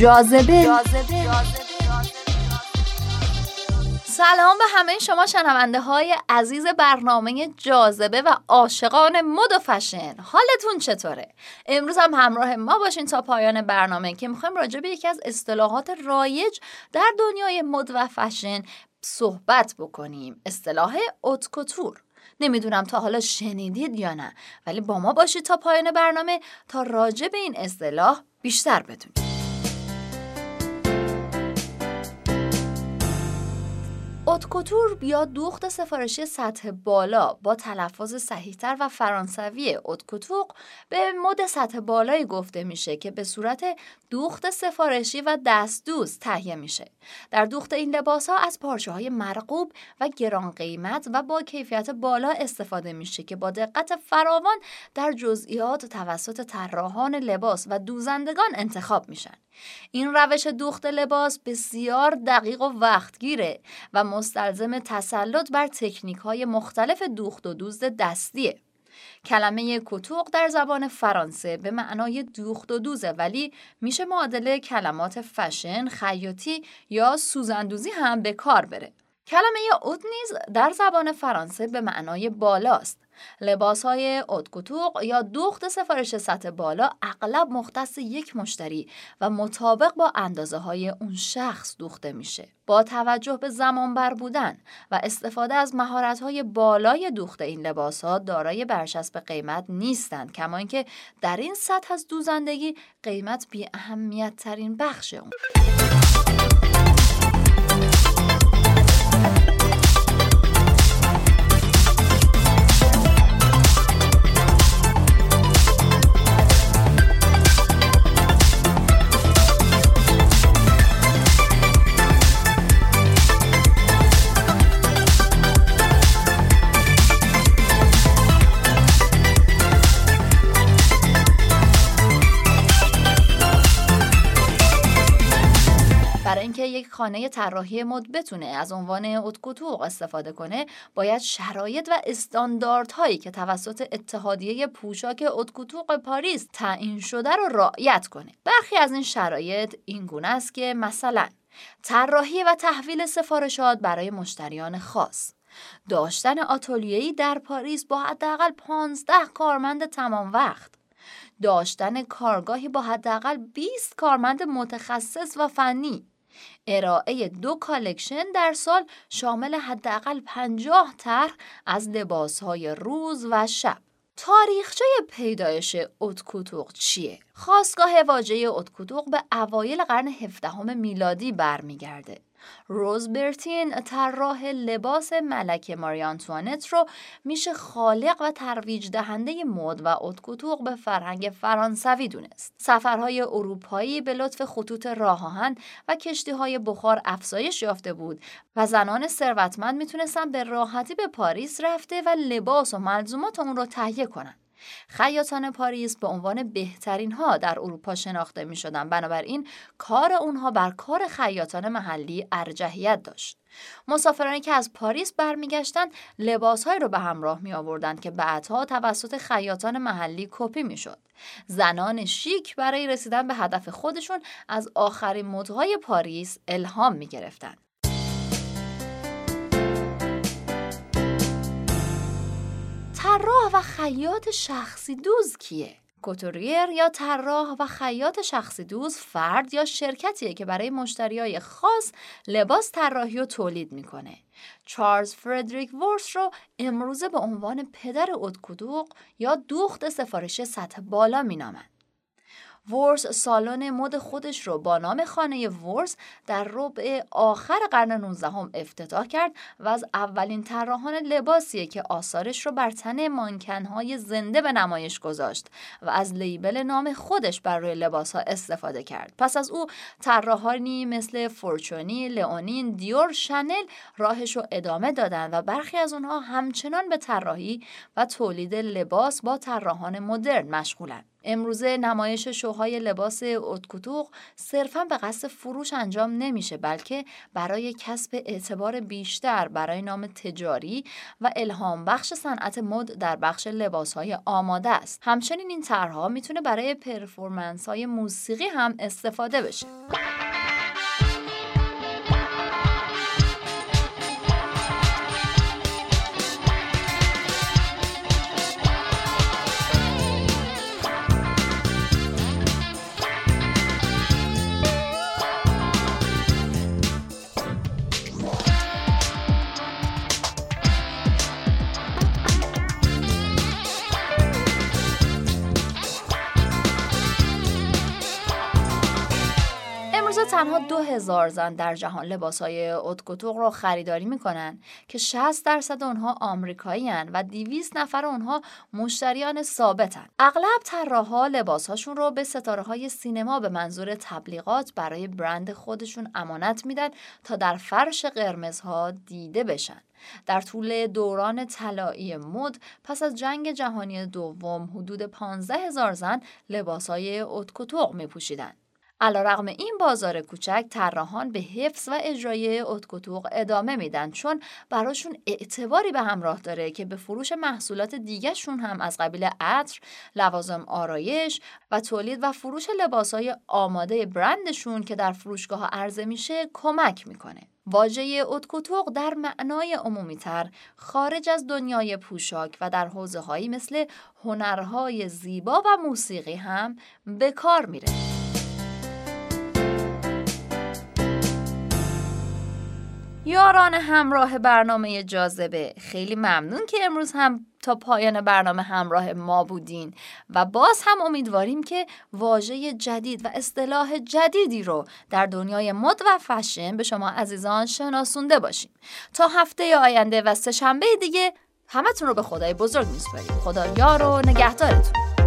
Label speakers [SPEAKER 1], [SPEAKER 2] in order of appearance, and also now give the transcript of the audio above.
[SPEAKER 1] جاذبه. سلام به همه شما شنونده های عزیز برنامه جاذبه و عاشقان مد و فشن. حالتون چطوره؟ امروز هم همراه ما باشین تا پایان برنامه که می‌خوایم راجع به یکی از اصطلاحات رایج در دنیای مد و فشن صحبت بکنیم. اصطلاح اوتکوتور نمی‌دونم تا حالا شنیدید یا نه ولی با ما باشید تا پایان برنامه تا راجع به این اصطلاح بیشتر بدونید. اتکوتور یا دوخت سفارشی سطح بالا با تلفظ صحیحتر و فرانسوی اتکوتوق به مد سطح بالایی گفته میشه که به صورت دوخت سفارشی و دستدوز تهیه میشه. در دوخت این لباس ها از پارچه های مرغوب و گران قیمت و با کیفیت بالا استفاده میشه که با دقت فراوان در جزئیات توسط طراحان لباس و دوزندگان انتخاب میشن. این روش دوخت لباس بسیار دقیق و وقتگیره و مستلزم تسلط بر تکنیک های مختلف دوخت و دوزد دستیه. کلمه کتوق در زبان فرانسه به معنای دوخت و دوزه ولی میشه معادله کلمات فشن، خیاطی یا سوزندوزی هم به کار بره. کلمه اوت نیز در زبان فرانسه به معنای بالاست. لباس های اتکوتوق یا دوخت سفارش سطح بالا اغلب مختص یک مشتری و مطابق با اندازه های اون شخص دوخته میشه. با توجه به زمان بر بودن و استفاده از مهارت های بالای دوخت این لباس ها دارای برچسب قیمت نیستند کما اینکه در این سطح از دوزندگی قیمت بی اهمیت ترین بخش اون یک خانه طراحی مد بتونه از عنوان اتکوتوق استفاده کنه باید شرایط و استانداردهایی که توسط اتحادیه پوشاک اتکوتوق پاریس تعیین شده رو رعایت کنه. برخی از این شرایط این گونه است که مثلا طراحی و تحویل سفارشات برای مشتریان خاص. داشتن آتولیه‌ای در پاریس با حداقل 15 کارمند تمام وقت. داشتن کارگاهی با حداقل 20 کارمند متخصص و فنی. ارائه دو collection در سال شامل حداقل 50 طرح از لباسهای روز و شب تاریخچه پیدایش haute couture چیه؟ خاستگاه واژه haute couture به اوایل قرن هفدهم میلادی برمیگرده. رز برتین طراح لباس ملکه ماری آنتوانت رو میشه خالق و ترویج دهنده مد و اتکوتوق به فرهنگ فرانسوی دونست. سفرهای اروپایی به لطف خطوط راه و کشتی های بخار افزایش یافته بود و زنان ثروتمند می‌تونستن به راحتی به پاریس رفته و لباس و ملزومات اون رو تهیه کنن. خیاطان پاریس به عنوان بهترین ها در اروپا شناخته می شدن بنابراین کار اونها بر کار خیاطان محلی ارجحیت داشت مسافرانی که از پاریس برمیگشتند لباسهایی رو به همراه می آوردند که بعدها توسط خیاطان محلی کپی می شد. زنان شیک برای رسیدن به هدف خودشون از آخرین مدهای پاریس الهام می گرفتند. و خیاط شخصی دوز کیه؟ کوتوریر یا طراح و خیاط شخصی دوز فرد یا شرکتیه که برای مشتریای خاص لباس طراحی و تولید می‌کنه. چارلز فردریک ورس رو امروزه به عنوان پدر اتکودوق یا دوخت سفارش سطح بالا مینامند. ورس سالن مد خودش رو با نام خانه ورس در ربع آخر قرن 19 هم افتتاح کرد و از اولین طراحان لباسیه که آثارش رو بر تن مانکنهای زنده به نمایش گذاشت و از لیبل نام خودش بر روی لباس ها استفاده کرد. پس از او طراحانی مثل فورچونی، لئونین، دیور، شنل راهش رو ادامه دادن و برخی از اونها همچنان به طراحی و تولید لباس با طراحان مدرن مشغولند. امروزه نمایش شوهای لباس اتکوتوق صرفا به قصد فروش انجام نمیشه بلکه برای کسب اعتبار بیشتر برای نام تجاری و الهام بخش صنعت مد در بخش لباس های آماده است. همچنین این طرحها می‌تونه برای پرفورمنس های موسیقی هم استفاده بشه. تنها دو هزار زن در جهان لباس های اتکوتوق رو خریداری می‌کنن که 60 درصد اونها آمریکایی و 200 نفر اونها مشتریان ثابتن. اغلب طراحها لباسهاشون رو به ستاره های سینما به منظور تبلیغات برای برند خودشون امانت میدن تا در فرش قرمزها دیده بشن. در طول دوران طلایی مد پس از جنگ جهانی دوم حدود 15 هزار زن لباسهای اتکوتوق می پوشیدن. رقم این بازار کوچک طراحان به حفظ و اجرای اتکوتوق ادامه میدن چون براشون اعتباری به همراه داره که به فروش محصولات دیگهشون هم از قبیل عطر، لوازم آرایش و تولید و فروش لباسهای آماده برندشون که در فروشگاه عرضه میشه کمک می‌کنه. واژه اتکوتوق در معنای عمومی تر خارج از دنیای پوشاک و در حوزه هایی مثل هنرهای زیبا و موسیقی هم به کار میره. یاران همراه برنامه جاذبه. خیلی ممنون که امروز هم تا پایان برنامه همراه ما بودین. و باز هم امیدواریم که واژه جدید و اصطلاح جدیدی رو در دنیای مد و فشن به شما عزیزان شناسونده باشیم. تا هفته آینده و سه شنبه دیگه همتون رو به خدای بزرگ میسپاریم. خدا یار و نگهدارتون.